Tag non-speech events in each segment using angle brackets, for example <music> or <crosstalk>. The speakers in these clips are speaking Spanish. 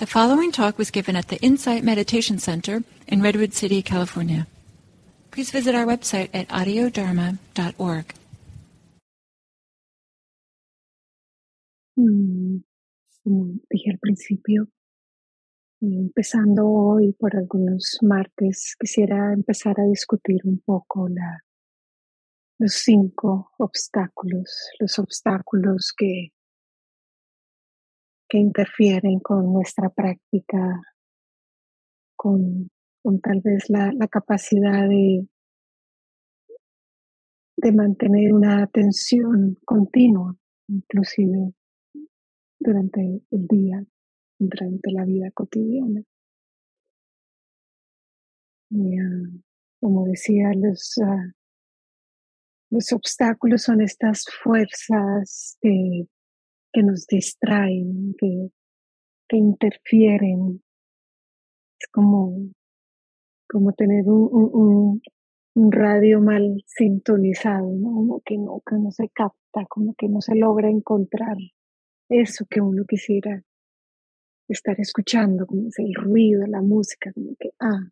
The following talk was given at the Insight Meditation Center in Redwood City, California. Please visit our website at audiodharma.org. Mm, Como dije al principio, empezando hoy por algunos martes, quisiera empezar a discutir un poco la, los cinco obstáculos, los obstáculos que, que interfieren con nuestra práctica, con, tal vez la, capacidad de, de mantener una atención continua, inclusive durante el día, durante la vida cotidiana. Y, como decía, los, ah, los obstáculos son estas fuerzas que, que nos distraen, que, que interfieren. Es como, como tener un, un, un- radio mal sintonizado, ¿no? Como que no, que no se capta, como que no se logra encontrar eso que uno quisiera estar escuchando, como es el ruido, la música, como que, ah,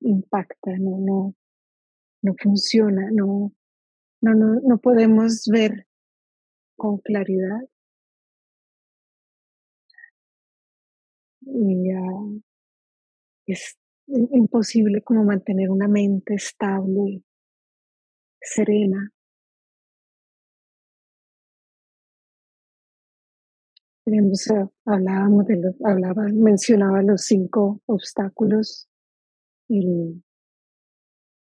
impacta, no, no, no funciona, no, no, no, no podemos ver con claridad y ah, es imposible como mantener una mente estable, serena. Tenemos, hablábamos de los, hablaba, mencionaba los cinco obstáculos, el,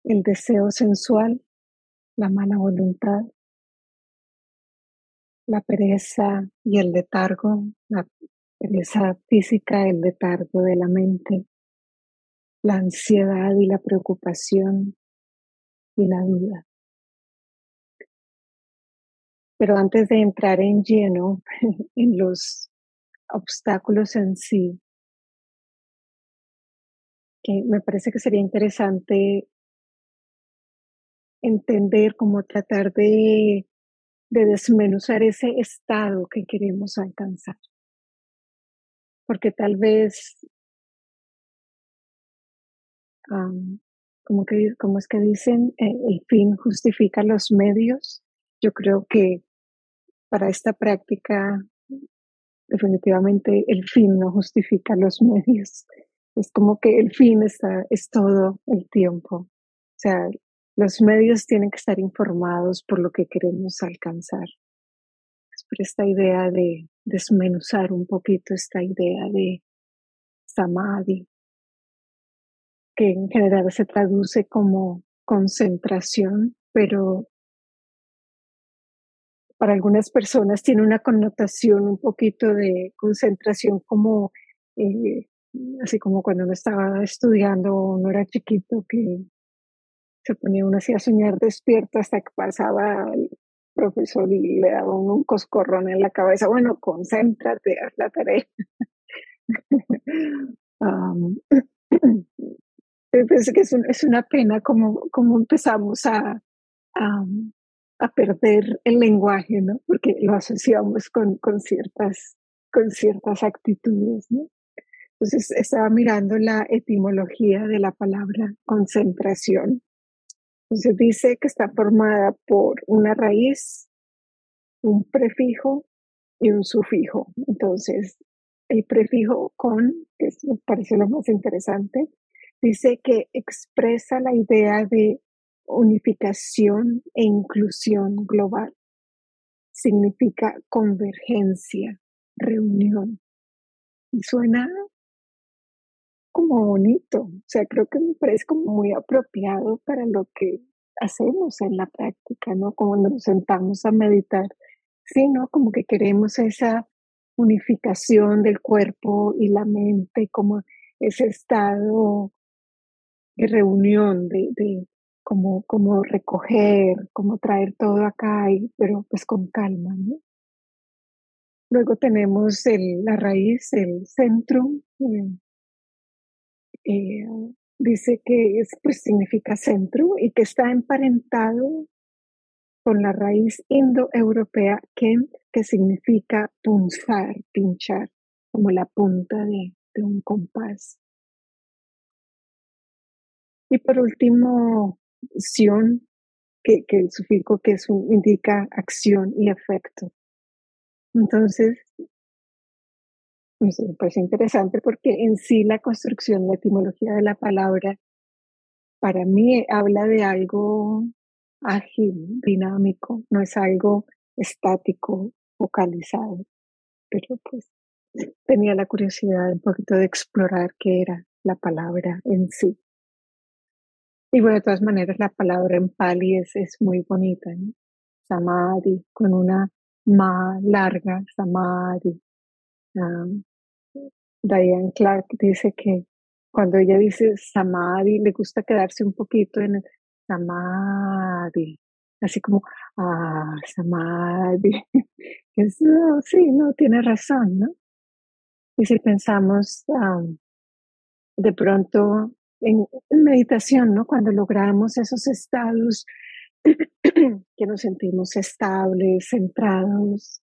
el deseo sensual, la mala voluntad, la pereza y el letargo, la pereza física, el letargo de la mente, la ansiedad y la preocupación y la duda. Pero antes de entrar en lleno <laughs> en los obstáculos en sí, que me parece que sería interesante entender cómo tratar de, de desmenuzar ese estado que queremos alcanzar. Porque tal vez, que, como es que dicen, Eh, el fin justifica los medios. Yo creo que para esta práctica definitivamente el fin no justifica los medios. Es como que el fin está, es todo el tiempo. O sea, los medios tienen que estar informados por lo que queremos alcanzar. Por esta idea de desmenuzar un poquito esta idea de samadhi, que en general se traduce como concentración, pero para algunas personas tiene una connotación un poquito de concentración como, eh, así como cuando uno estaba estudiando, uno era chiquito, que se ponía uno así a soñar despierto hasta que pasaba el profesor y le daba un coscorrón en la cabeza. Bueno, concéntrate, haz la tarea. <laughs> Me <clears throat> parece que es, un- es una pena como, como empezamos a, a, perder el lenguaje, ¿no? Porque lo asociamos con, con, ciertas, con ciertas actitudes. Entonces estaba mirando la etimología de la palabra concentración. Entonces dice que está formada por una raíz, un prefijo y un sufijo. Entonces, el prefijo con, que me parece lo más interesante, dice que expresa la idea de unificación e inclusión global. Significa convergencia, reunión. Y suena como bonito. O sea, creo que me parece como muy apropiado para lo que hacemos en la práctica, ¿no? Como nos sentamos a meditar. Sí, ¿no? Como que queremos esa unificación del cuerpo y la mente, como ese estado de reunión, de, de como, como recoger, como traer todo acá, y, pero pues con calma, ¿no? Luego tenemos el, la raíz, el centrum, eh, eh, dice que es, pues significa centro y que está emparentado con la raíz indoeuropea ken, que significa punzar, pinchar. como la punta de, un compás. Y por último, sion, que, que el sufijo que es indica acción y efecto. Entonces, me parece interesante porque en sí la construcción, la etimología de la palabra, para mí habla de algo ágil, dinámico, no es algo estático, focalizado. Pero pues tenía la curiosidad un poquito de explorar qué era la palabra en sí. Y bueno, de todas maneras, la palabra en pali es, es muy bonita, ¿no? Samadhi, con una ma larga, samadhi. Diane Clark dice que cuando ella dice samadhi, le gusta quedarse un poquito en el samadhi, así como, ah, samadhi. <laughs> sí, no, tiene razón, ¿no? Y si pensamos de pronto en, meditación, ¿no? Cuando logramos esos estados <clears throat> que nos sentimos estables, centrados,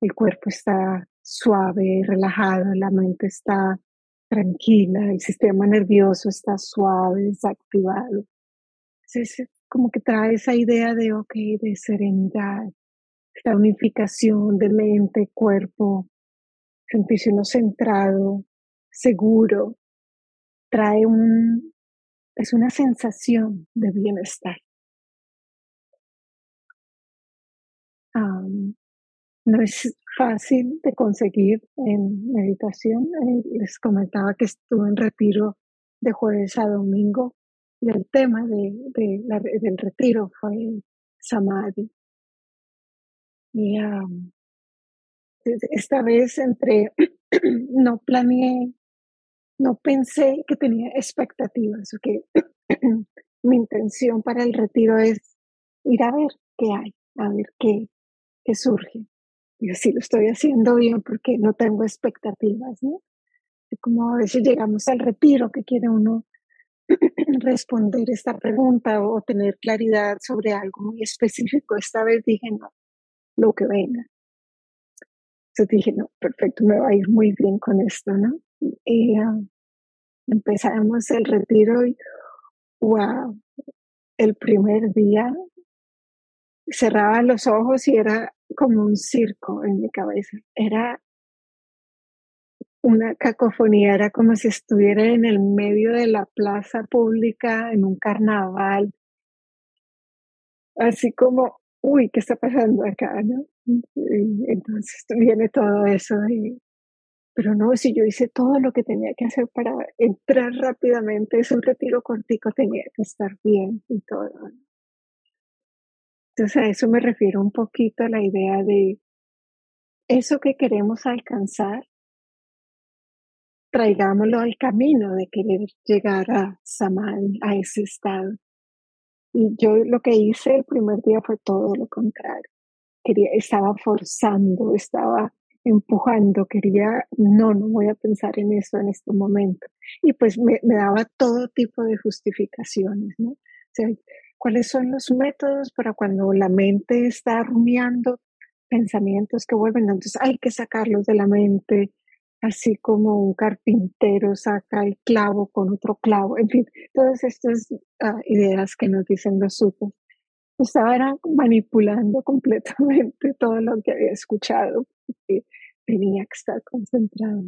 el cuerpo está suave, relajado, la mente está tranquila, el sistema nervioso está suave, desactivado. Entonces, como que trae esa idea de, ok, de serenidad, la unificación de mente, cuerpo, sentirse uno centrado, seguro, trae un, es una sensación de bienestar. no es fácil de conseguir en meditación. Eh, les comentaba que estuve en retiro de jueves a domingo y el tema de, del retiro fue Samadhi. Y esta vez entre, <clears throat> no planeé, no pensé que tenía expectativas, que <clears throat> mi intención para el retiro es ir a ver qué hay, a ver qué, qué surge. Y así lo estoy haciendo bien porque no tengo expectativas, ¿no? como a veces llegamos al retiro que quiere uno <clears throat> responder esta pregunta o tener claridad sobre algo muy específico. Esta vez dije, no, lo que venga. Entonces dije, no, perfecto, me va a ir muy bien con esto, ¿no? Uh, empezamos el retiro y, wow, el primer día cerraba los ojos y era como un circo en mi cabeza. Era una cacofonía, era como si estuviera en el medio de la plaza pública en un carnaval. Así como, uy, ¿qué está pasando acá? ¿no? entonces viene todo eso pero no, si yo hice todo lo que tenía que hacer para entrar rápidamente, es un retiro cortico, tenía que estar bien y todo. Entonces a eso me refiero un poquito a la idea de eso que queremos alcanzar, traigámoslo al camino de querer llegar a Samadhi, a ese estado. Y yo lo que hice el primer día fue todo lo contrario. Quería, estaba forzando, estaba empujando, quería, no, no voy a pensar en eso en este momento. Y pues me, me daba todo tipo de justificaciones, ¿no? O sea, cuáles son los métodos para cuando la mente está rumiando pensamientos que vuelven, entonces hay que sacarlos de la mente, así como un carpintero saca el clavo con otro clavo, en fin, todas estas ah, ideas que nos dicen los sutras. Estaba manipulando <laughs> completamente todo lo que había escuchado, porque tenía que estar concentrado.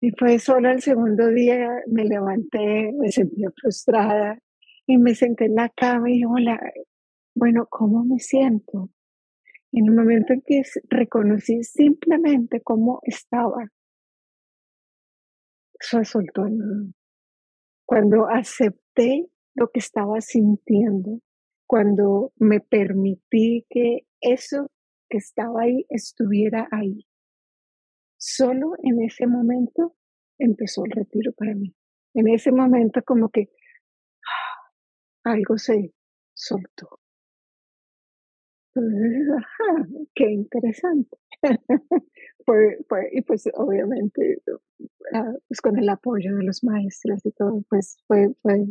Y fue solo el segundo día, me levanté, me sentía frustrada, y me senté en la cama y dije, hola, bueno, ¿cómo me siento? En el momento en que reconocí simplemente cómo estaba, eso soltó Cuando acepté lo que estaba sintiendo, cuando me permití que eso que estaba ahí estuviera ahí. Solo en ese momento empezó el retiro para mí. En ese momento como que algo se soltó. ajá, <laughs> qué interesante. <laughs> y pues obviamente, ah, pues con el apoyo de los maestros y todo, pues fue, fue,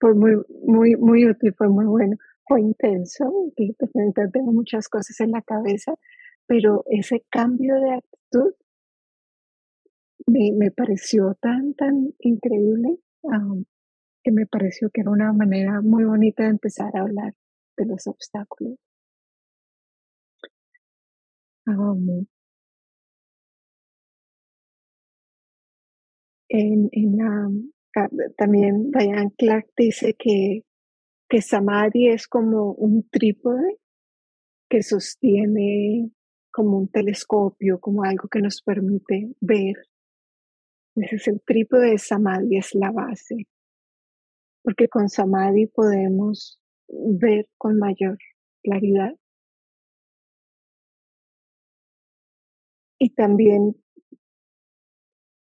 fue muy, muy, muy útil, fue muy bueno. Fue intenso, tengo muchas cosas en la cabeza, pero ese cambio de actitud me, me pareció tan, tan increíble que me pareció que era una manera muy bonita de empezar a hablar de los obstáculos. en, en la, también Diane Clark dice que, que Samadhi es como un trípode que sostiene como un telescopio, como algo que nos permite ver. Ese es el trípode de Samadhi, es la base. Porque con Samadhi podemos ver con mayor claridad. Y también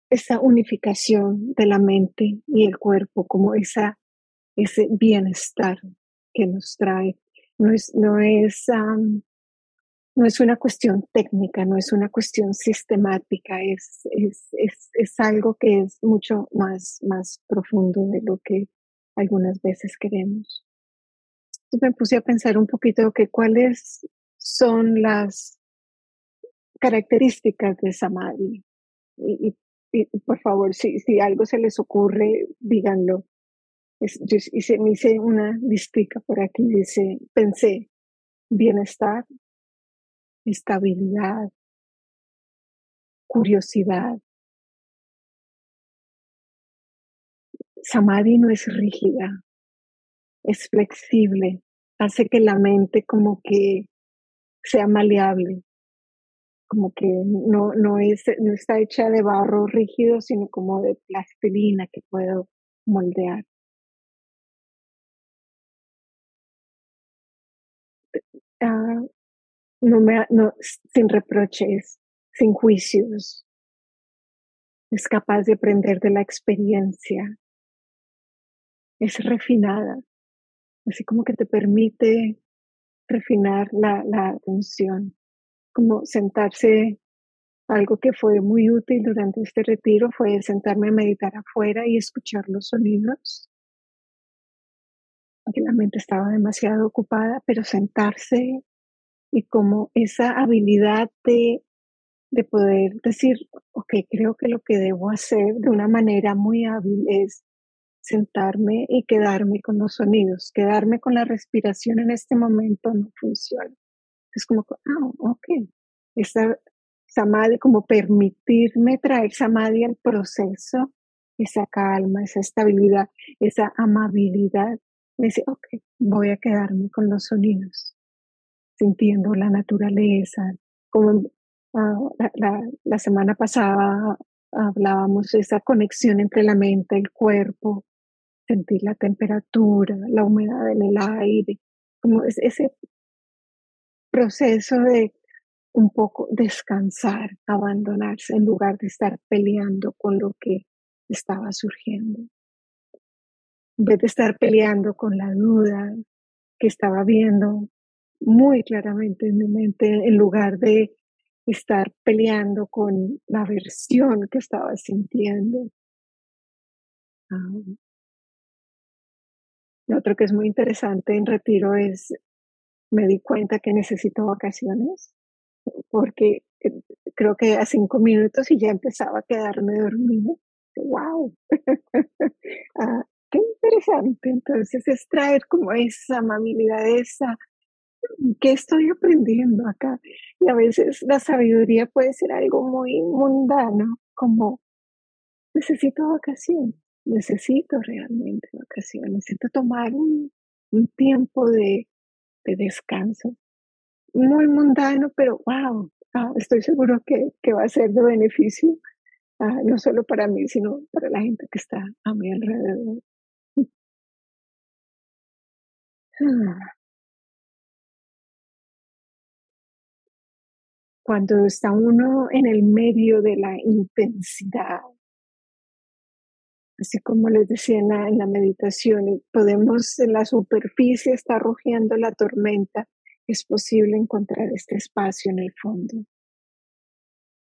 esa unificación de la mente y el cuerpo, como esa, ese bienestar que nos trae. No es, no es, no es una cuestión técnica, no es una cuestión sistemática, es, es, es, es algo que es mucho más, más profundo de lo que algunas veces queremos. Me puse a pensar un poquito que cuáles son las características de Samadhi. Y, y, por favor, si, si algo se les ocurre, díganlo. yo hice, me hice una listica por aquí, dice, pensé, bienestar, estabilidad, curiosidad. Samadhi no es rígida, es flexible, hace que la mente como que sea maleable, como que no, no, es, no está hecha de barro rígido, sino como de plastilina que puedo moldear. Ah, sin reproches, sin juicios. Es capaz de aprender de la experiencia. Es refinada, así como que te permite refinar la, la atención como sentarse, algo que fue muy útil durante este retiro fue sentarme a meditar afuera y escuchar los sonidos. Aunque la mente estaba demasiado ocupada, pero sentarse y como esa habilidad de, de poder decir, ok, creo que lo que debo hacer de una manera muy hábil es sentarme y quedarme con los sonidos, quedarme con la respiración en este momento no funciona. Es como, ah, ok, esa samadhi, como permitirme traer samadhi al proceso, esa calma, esa estabilidad, esa amabilidad. Dice, ok, voy a quedarme con los sonidos, sintiendo la naturaleza. Como ah, la, la semana pasada hablábamos de esa conexión entre la mente, el cuerpo, sentir la temperatura, la humedad en el aire, como ese proceso de un poco descansar, abandonarse en lugar de estar peleando con lo que estaba surgiendo. En vez de estar peleando con la duda que estaba viendo muy claramente en mi mente, en lugar de estar peleando con la aversión que estaba sintiendo. Ah. Lo otro que es muy interesante en retiro es me di cuenta que necesito vacaciones porque eh, creo que a cinco minutos y ya empezaba a quedarme dormida. ¡Wow! <laughs> ah, ¡Qué interesante! Entonces es traer como esa amabilidad, esa, ¿qué estoy aprendiendo acá? Y a veces la sabiduría puede ser algo muy mundano, como necesito vacaciones, necesito realmente vacaciones, necesito tomar un, tiempo de, de descanso muy mundano, pero wow, ah, estoy seguro que, que, va a ser de beneficio, ah, no solo para mí, sino para la gente que está a mi alrededor. Ah. Cuando está uno en el medio de la intensidad, así como les decía en la, meditación, podemos en la superficie estar rugiendo la tormenta, es posible encontrar este espacio en el fondo.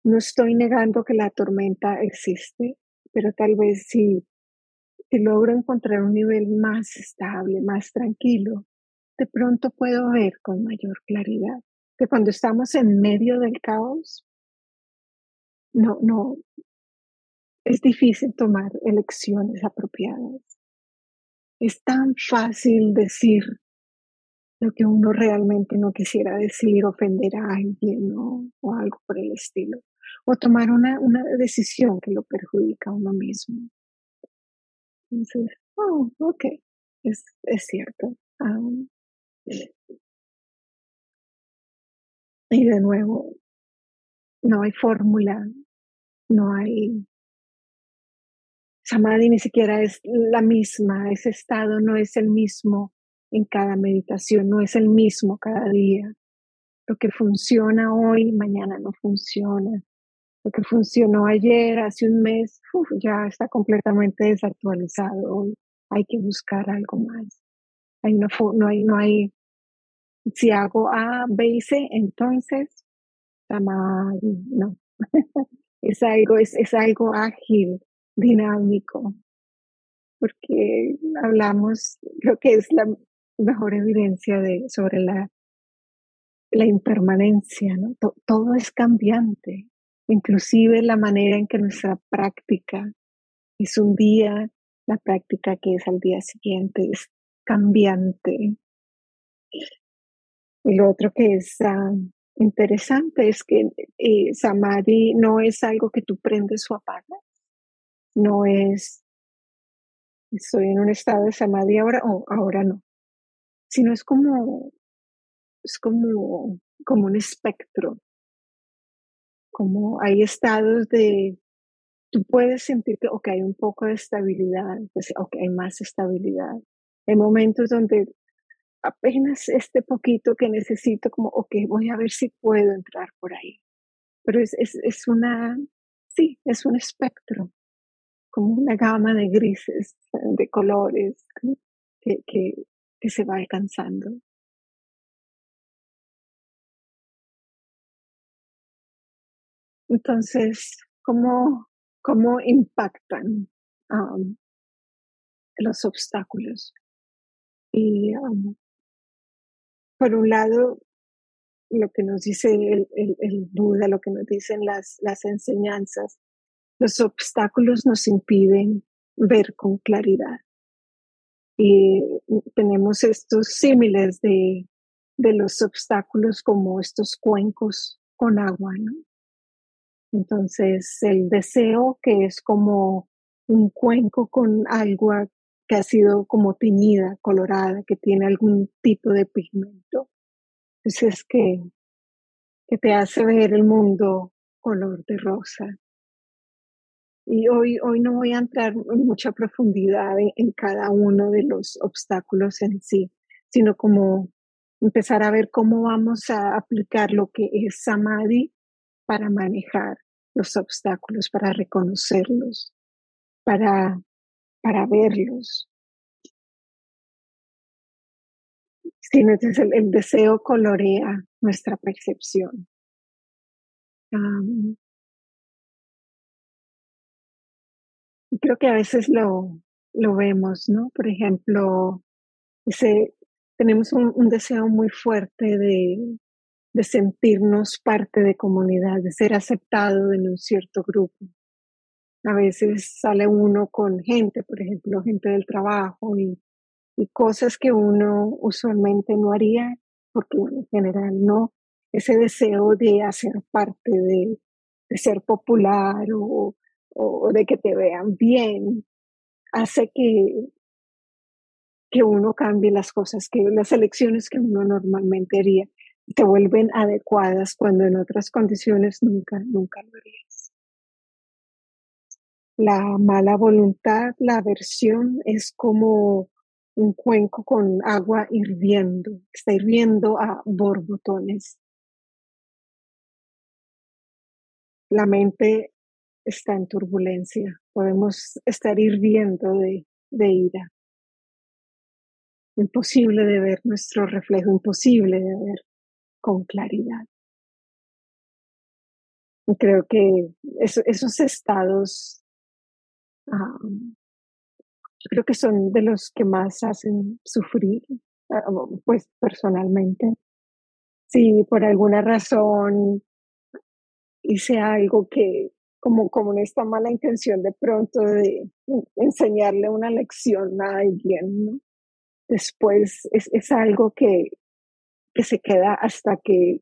No estoy negando que la tormenta existe, pero tal vez si, logro encontrar un nivel más estable, más tranquilo, de pronto puedo ver con mayor claridad que cuando estamos en medio del caos, no, no, es difícil tomar elecciones apropiadas. Es tan fácil decir lo que uno realmente no quisiera decir, ofender a alguien o algo por el estilo, o tomar una, una decisión que lo perjudica a uno mismo. Entonces, oh, ok, es, es cierto. y de nuevo, no hay fórmula, no hay Samadhi ni siquiera es la misma, ese estado no es el mismo en cada meditación, no es el mismo cada día. Lo que funciona hoy, mañana no funciona. Lo que funcionó ayer, hace un mes, ya está completamente desactualizado. Hay que buscar algo más. Hay hay, no hay, si hago A, B y C, entonces, Samadhi, no. <laughs> es algo, es, es algo ágil, dinámico, porque hablamos, creo que es la mejor evidencia de, sobre la, la impermanencia, ¿no? todo es cambiante, inclusive la manera en que nuestra práctica es un día, la práctica que es al día siguiente es cambiante. Y lo otro que es ah, interesante es que eh, Samadhi no es algo que tú prendes o apagas, no es, estoy en un estado de samadhi ahora o ahora no, sino es como, es como, como un espectro, como hay estados de, tú puedes sentir que, ok, hay un poco de estabilidad, pues, hay más estabilidad. Hay momentos donde apenas este poquito que necesito, como, ok, voy a ver si puedo entrar por ahí. Pero es, es, es una, sí, es un espectro como una gama de grises, de colores que, que, se va alcanzando. Entonces, ¿cómo, cómo impactan los obstáculos? Y por un lado, lo que nos dice el, el, el, Buda, lo que nos dicen las, las enseñanzas, los obstáculos nos impiden ver con claridad. Y tenemos estos símiles de, de los obstáculos como estos cuencos con agua, ¿no? Entonces, el deseo que es como un cuenco con agua que ha sido como teñida, colorada, que tiene algún tipo de pigmento. Entonces, pues es que, que te hace ver el mundo color de rosa. Y hoy, hoy no voy a entrar en mucha profundidad en, cada uno de los obstáculos en sí, sino como empezar a ver cómo vamos a aplicar lo que es samadhi para manejar los obstáculos, para reconocerlos, para, para verlos. Sí, entonces el, deseo colorea nuestra percepción creo que a veces lo, lo vemos, ¿no? Por ejemplo, ese, tenemos un, deseo muy fuerte de, de sentirnos parte de comunidad, de ser aceptado en un cierto grupo. A veces sale uno con gente, por ejemplo, gente del trabajo y, y cosas que uno usualmente no haría, porque en general no, ese deseo de hacer parte de, de ser popular o, o de que te vean bien, hace que, que uno cambie las cosas, que las elecciones que uno normalmente haría te vuelven adecuadas cuando en otras condiciones nunca, nunca lo harías. La mala voluntad, la aversión es como un cuenco con agua hirviendo, está hirviendo a borbotones. La mente está en turbulencia. Podemos estar hirviendo de, de ira. Imposible de ver nuestro reflejo, imposible de ver con claridad. Y creo que esos estados, creo que son de los que más hacen sufrir, ah, pues personalmente. Si por alguna razón hice algo que como, en esta mala intención de pronto de enseñarle una lección a alguien. Después es, es algo que, que se queda hasta que,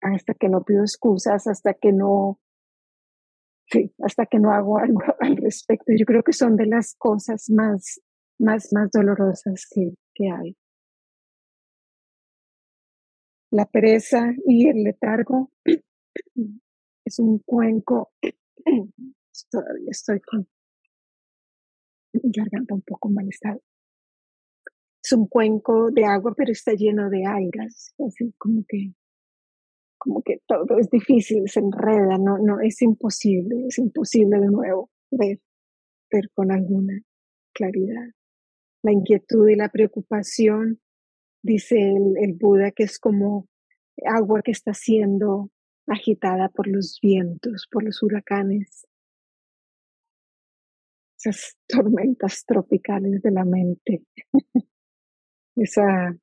hasta que no pido excusas, hasta que no, sí, hasta que no hago algo <laughs> al respecto. Yo creo que son de las cosas más, más, más dolorosas que, que hay. La pereza y el letargo <clears throat> es un cuenco. <clears throat> Todavía estoy con mi garganta un poco mal estado. Es un cuenco de agua, pero está lleno de algas, así como que, como que todo es difícil, se enreda, no, no, es imposible, es imposible de nuevo ver, ver con alguna claridad. La inquietud y la preocupación, dice el, el Buda, que es como agua que está siendo agitada por los vientos, por los huracanes, esas <laughs> tormentas tropicales de la mente. <laughs> Esa,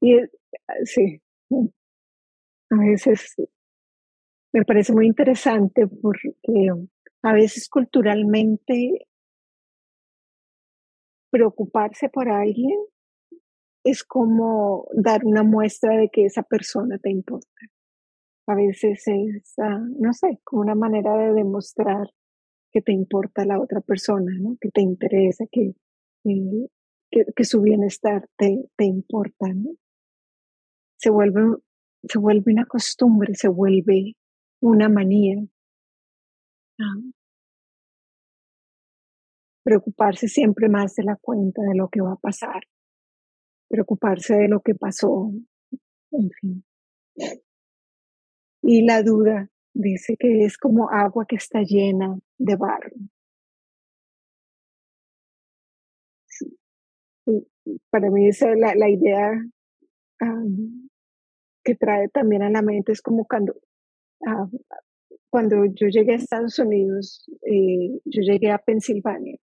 y sí, a veces me parece muy interesante porque a veces culturalmente preocuparse por alguien es como dar una muestra de que esa persona te importa a veces es, ah, no sé, como una manera de demostrar que te importa la otra persona, ¿no? que te interesa, que, que, su bienestar te, te importa. ¿no? Se, vuelve, se vuelve una costumbre, se vuelve una manía. preocuparse siempre más de la cuenta de lo que va a pasar, preocuparse de lo que pasó, en fin. Y la duda dice que es como agua que está llena de barro. para mí esa la, la idea que trae también a la mente es como cuando, ah, cuando yo llegué a Estados Unidos, eh, yo llegué a Pensilvania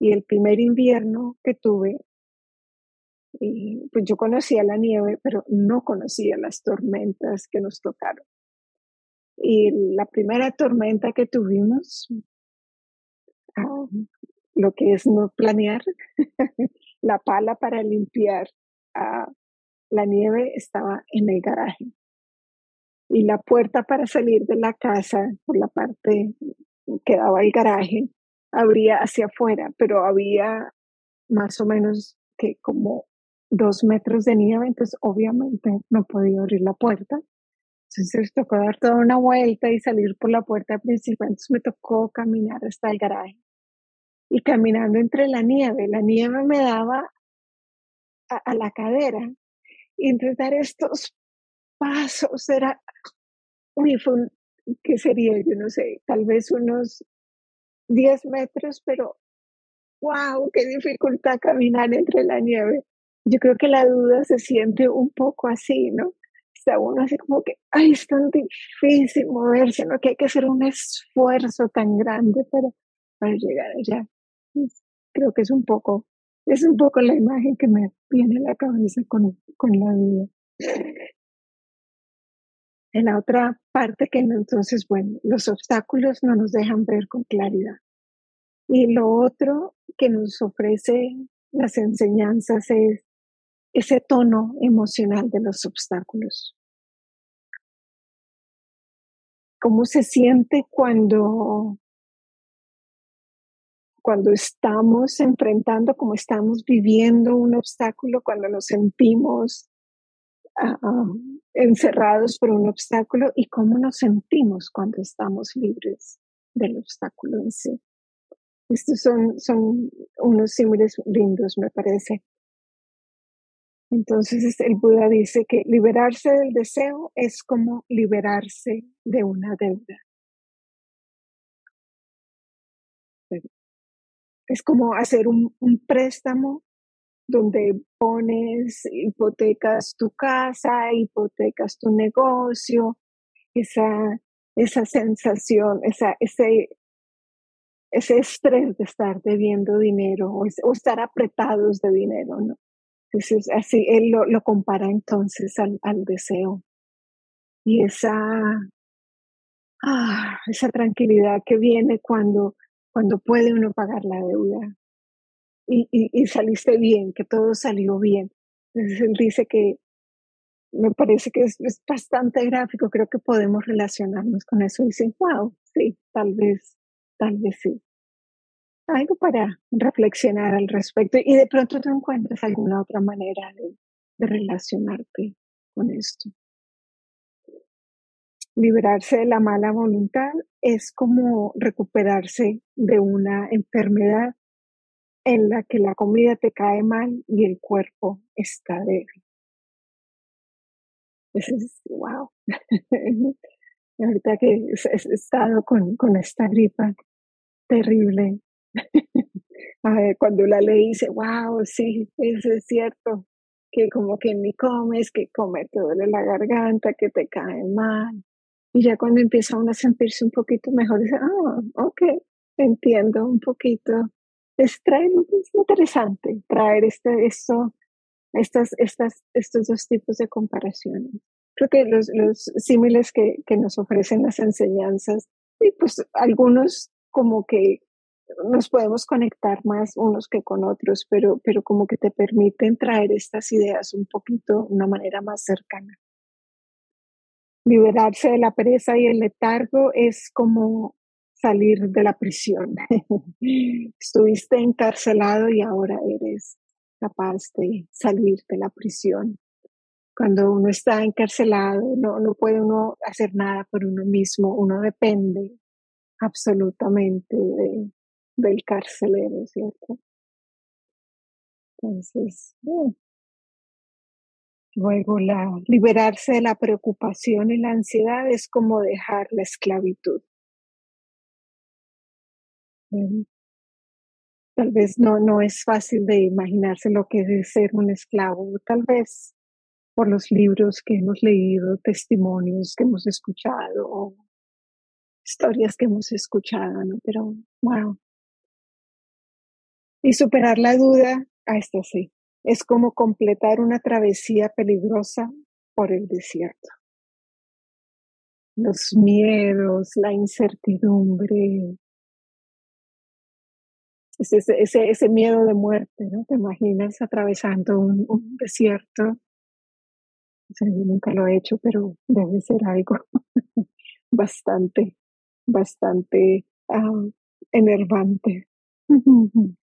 y el primer invierno que tuve, eh, pues yo conocía la nieve, pero no conocía las tormentas que nos tocaron. Y la primera tormenta que tuvimos, ah, lo que es no planear, <laughs> la pala para limpiar ah, la nieve estaba en el garaje. Y la puerta para salir de la casa, por la parte que daba el garaje, abría hacia afuera, pero había más o menos que como dos metros de nieve, entonces obviamente no podía abrir la puerta. Entonces tocó dar toda una vuelta y salir por la puerta principal. Entonces me tocó caminar hasta el garaje. Y caminando entre la nieve, la nieve me daba a, la cadera. Y entonces dar estos pasos era, uy, fue ¿qué sería? Yo no sé, tal vez unos 10 metros, pero wow, qué dificultad caminar entre la nieve. Yo creo que la duda se siente un poco así, ¿no? Está uno así como que, ay, es tan difícil moverse, ¿no? Que hay que hacer un esfuerzo tan grande para, para llegar allá. creo que es un poco, es un poco la imagen que me viene a la cabeza con, con la vida. En la otra parte que entonces, bueno, los obstáculos no nos dejan ver con claridad. Y lo otro que nos ofrece las enseñanzas es ese tono emocional de los obstáculos. ¿Cómo se siente cuando, cuando estamos enfrentando, como estamos viviendo un obstáculo, cuando nos sentimos ah, encerrados por un obstáculo y cómo nos sentimos cuando estamos libres del obstáculo en sí? Estos son, son unos símiles lindos, me parece. Entonces el Buda dice que liberarse del deseo es como liberarse de una deuda. Es como hacer un, préstamo donde pones, hipotecas tu casa, hipotecas tu negocio, esa, esa sensación, esa, ese, ese estrés de estar debiendo dinero o, o estar apretados de dinero, ¿no? Entonces, así él lo, compara entonces al, deseo. Y esa, ah, esa tranquilidad que viene cuando, cuando puede uno pagar la deuda y, y, saliste bien, que todo salió bien. Entonces él dice que me parece que es, bastante gráfico, creo que podemos relacionarnos con eso y decir, wow, sí, tal vez, tal vez sí. Algo para reflexionar al respecto y de pronto tú encuentras alguna otra manera de, de relacionarte con esto. Liberarse de la mala voluntad es como recuperarse de una enfermedad en la que la comida te cae mal y el cuerpo está débil. Es, wow. <laughs> Ahorita que he estado con, con esta gripa terrible, <laughs> cuando la leí dice, wow, sí, eso es cierto, que como que ni comes, que comer te duele la garganta, que te cae mal. Y ya cuando empieza uno a sentirse un poquito mejor, dice, ah, ok, entiendo un poquito. Es, traer, es interesante traer este, esto, estas, estas, estos dos tipos de comparaciones. Creo que los, los símiles que, que nos ofrecen las enseñanzas, y pues algunos como que nos podemos conectar más unos que con otros, pero, pero como que te permiten traer estas ideas un poquito, una manera más cercana. Liberarse de la pereza y el letargo es como salir de la prisión. <laughs> Estuviste encarcelado y ahora eres capaz de salir de la prisión. Cuando uno está encarcelado, no, no puede uno hacer nada por uno mismo, uno depende absolutamente de, del carcelero, ¿cierto? Entonces, uh, luego la liberarse de la preocupación y la ansiedad es como dejar la esclavitud. Tal vez no, no es fácil de imaginarse lo que es ser un esclavo, tal vez por los libros que hemos leído, testimonios que hemos escuchado, historias que hemos escuchado, ¿no? Pero, wow, y superar la duda, a esto sí, es como completar una travesía peligrosa por el desierto. Los miedos, la incertidumbre, ese, ese, ese miedo de muerte, ¿no? ¿Te imaginas atravesando un, desierto? yo nunca lo he hecho, pero debe ser algo <laughs> bastante, bastante ah, enervante. <laughs>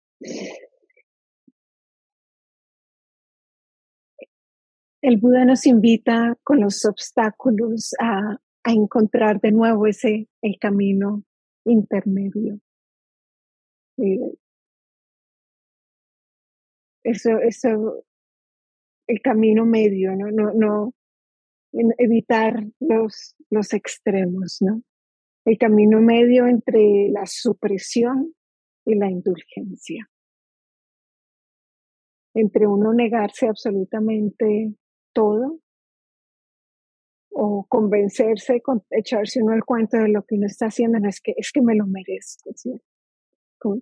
El Buda nos invita con los obstáculos a, encontrar de nuevo ese el camino intermedio. Eh, eso, eso, el camino medio, ¿no? No, no evitar los, los extremos, ¿no? El camino medio entre la supresión y la indulgencia. Entre uno negarse absolutamente todo o convencerse, echarse uno el cuento de lo que uno está haciendo, no es que, es que me lo merezco, ¿sí? Como,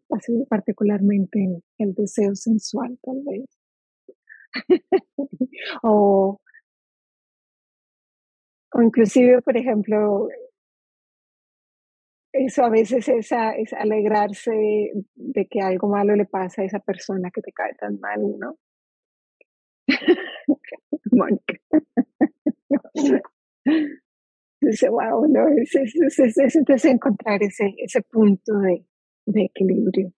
particularmente el deseo sensual, tal vez. <laughs> o, o inclusive, por ejemplo, eso a veces es, es alegrarse de, que algo malo le pasa a esa persona que te cae tan mal, ¿no? <laughs> Mónica. <laughs> Dice, wow, no, es, es, es, entonces encontrar ese, ese punto de equilibrio.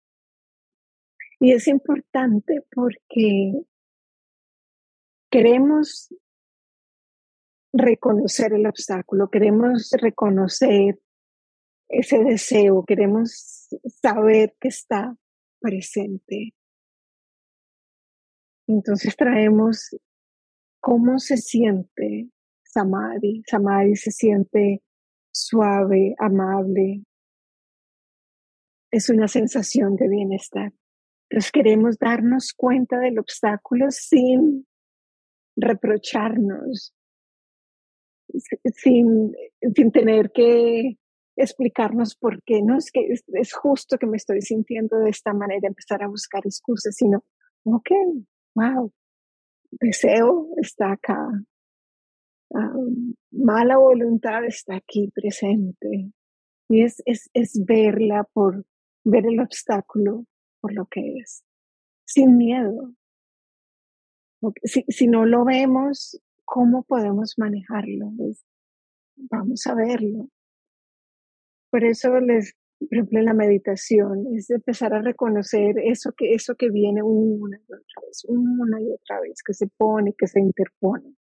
Y es importante porque queremos reconocer el obstáculo, queremos reconocer ese deseo, queremos saber que está presente. Entonces traemos cómo se siente Samadhi. Samadhi se siente suave, amable. Es una sensación de bienestar. Entonces queremos darnos cuenta del obstáculo sin reprocharnos, sin, sin tener que explicarnos por qué, no es que es, justo que me estoy sintiendo de esta manera, empezar a buscar excusas, sino, ok, wow, deseo está acá, mala voluntad está aquí presente. Y es, es, es verla por ver el obstáculo por lo que es, sin miedo. Si, si no lo vemos, ¿cómo podemos manejarlo? vamos a verlo. Por eso les, por ejemplo, la meditación es empezar a reconocer eso que, eso que viene una y otra vez, una y otra vez, que se pone, que se interpone.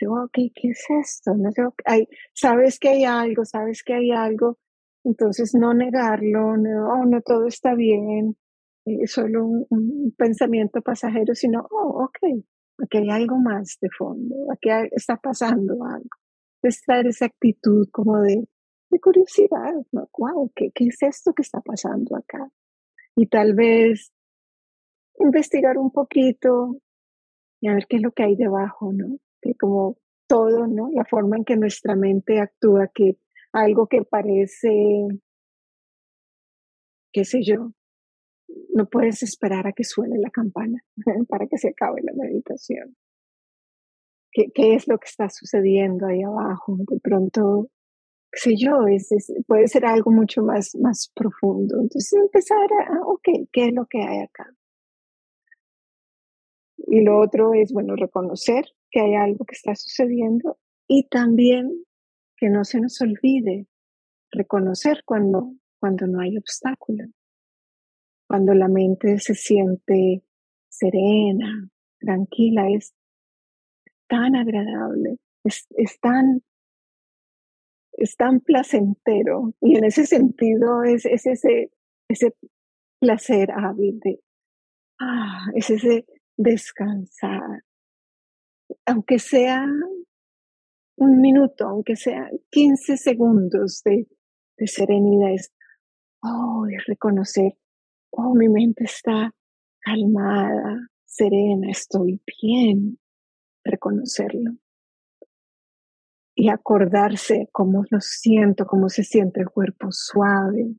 Yo, ok, ¿qué es esto? No sé, hay, sabes que hay algo, sabes que hay algo, entonces no negarlo, no, oh, no todo está bien, es eh, solo un, pensamiento pasajero, sino, oh, ok, aquí hay algo más de fondo, aquí está pasando algo. Es traer esa actitud como de, de curiosidad, ¿no? Wow, ¿qué, ¿qué es esto que está pasando acá? Y tal vez investigar un poquito y a ver qué es lo que hay debajo, ¿no? Que como todo, ¿no? La forma en que nuestra mente actúa, que algo que parece, qué sé yo, no puedes esperar a que suene la campana <laughs> para que se acabe la meditación. ¿Qué, ¿Qué, es lo que está sucediendo ahí abajo? De pronto qué sé yo, es, puede ser algo mucho más, más profundo. Entonces empezar a, ok, ¿qué es lo que hay acá? Y lo otro es, bueno, reconocer que hay algo que está sucediendo y también que no se nos olvide reconocer cuando, cuando no hay obstáculo, cuando la mente se siente serena, tranquila, es tan agradable, es, es tan es tan placentero y en ese sentido es, ese, ese placer hábil de, ah, es ese descansar, aunque sea un minuto, aunque sea 15 segundos de, de serenidad, es, oh, es reconocer, oh, mi mente está calmada, serena, estoy bien, reconocerlo y acordarse cómo lo siento, cómo se siente el cuerpo suave,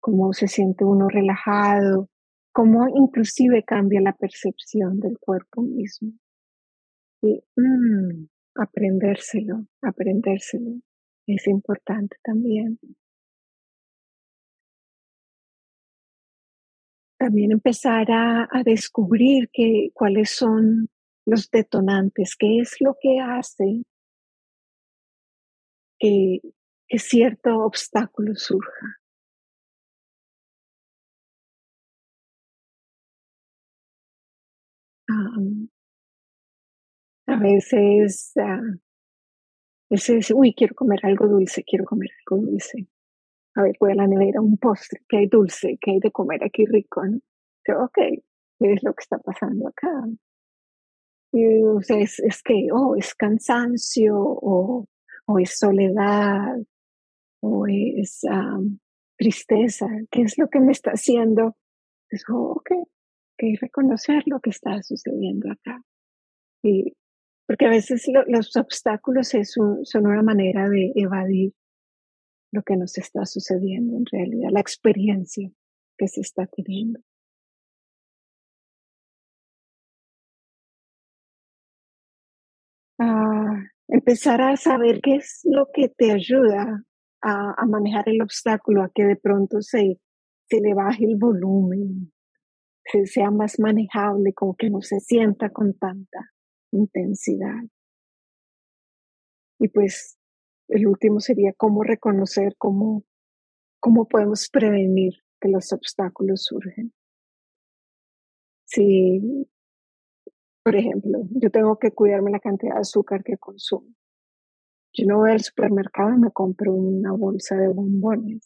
cómo se siente uno relajado, cómo inclusive cambia la percepción del cuerpo mismo. Y mm, aprendérselo, aprendérselo es importante también. También empezar a, a descubrir que, cuáles son los detonantes, qué es lo que hace que, cierto obstáculo surja. a veces, uh, veces, uy, quiero comer algo dulce, quiero comer algo dulce. A ver, voy a la nevera, un postre, que hay dulce, que hay de comer aquí rico, ¿no? ok, ¿qué es lo que está pasando acá? Y, o sea, es, es que, oh, es cansancio o o es soledad, o es tristeza, ¿qué es lo que me está haciendo? Es, oh, ok, que reconocer lo que está sucediendo acá. Y, porque a veces los obstáculos son una manera de evadir lo que nos está sucediendo en realidad, la experiencia que se está teniendo. Empezar a saber qué es lo que te ayuda a, manejar el obstáculo, a que de pronto se, se le baje el volumen, se sea más manejable, como que no se sienta con tanta intensidad. Y pues el último sería cómo reconocer, cómo, cómo podemos prevenir que los obstáculos surgen. Si por ejemplo, yo tengo que cuidarme la cantidad de azúcar que consumo. Yo no voy al supermercado y me compro una bolsa de bombones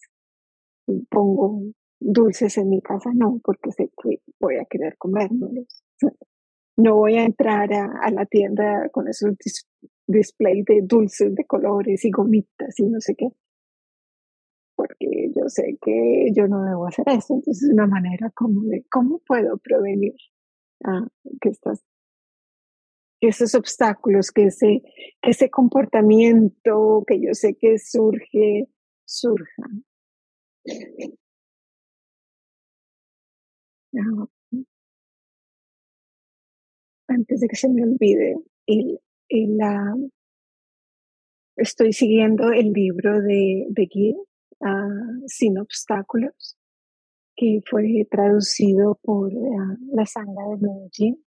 y pongo dulces en mi casa, no, porque sé que voy a querer comérmelos. No voy a entrar a, la tienda con esos displays de dulces de colores y gomitas y no sé qué, porque yo sé que yo no debo hacer eso. Entonces es una manera como de cómo puedo prevenir ah, que estas esos obstáculos, que ese, que ese comportamiento que yo sé que surge, surjan. Antes de que se me olvide, el, la, estoy siguiendo el libro de, de uh, Sin Obstáculos, que fue traducido por la Sangha de Medellín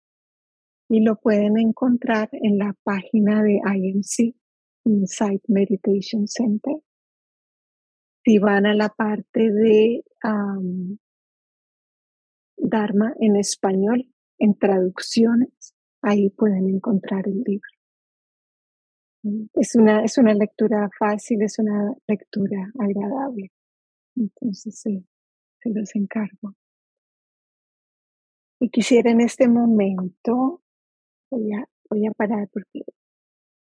y lo pueden encontrar en la página de IMC, Insight Meditation Center. Si van a la parte de Dharma en español, en traducciones, ahí pueden encontrar el libro. Es una, es una lectura fácil, es una lectura agradable. Entonces, se los encargo. Y quisiera en este momento, voy a, voy a parar porque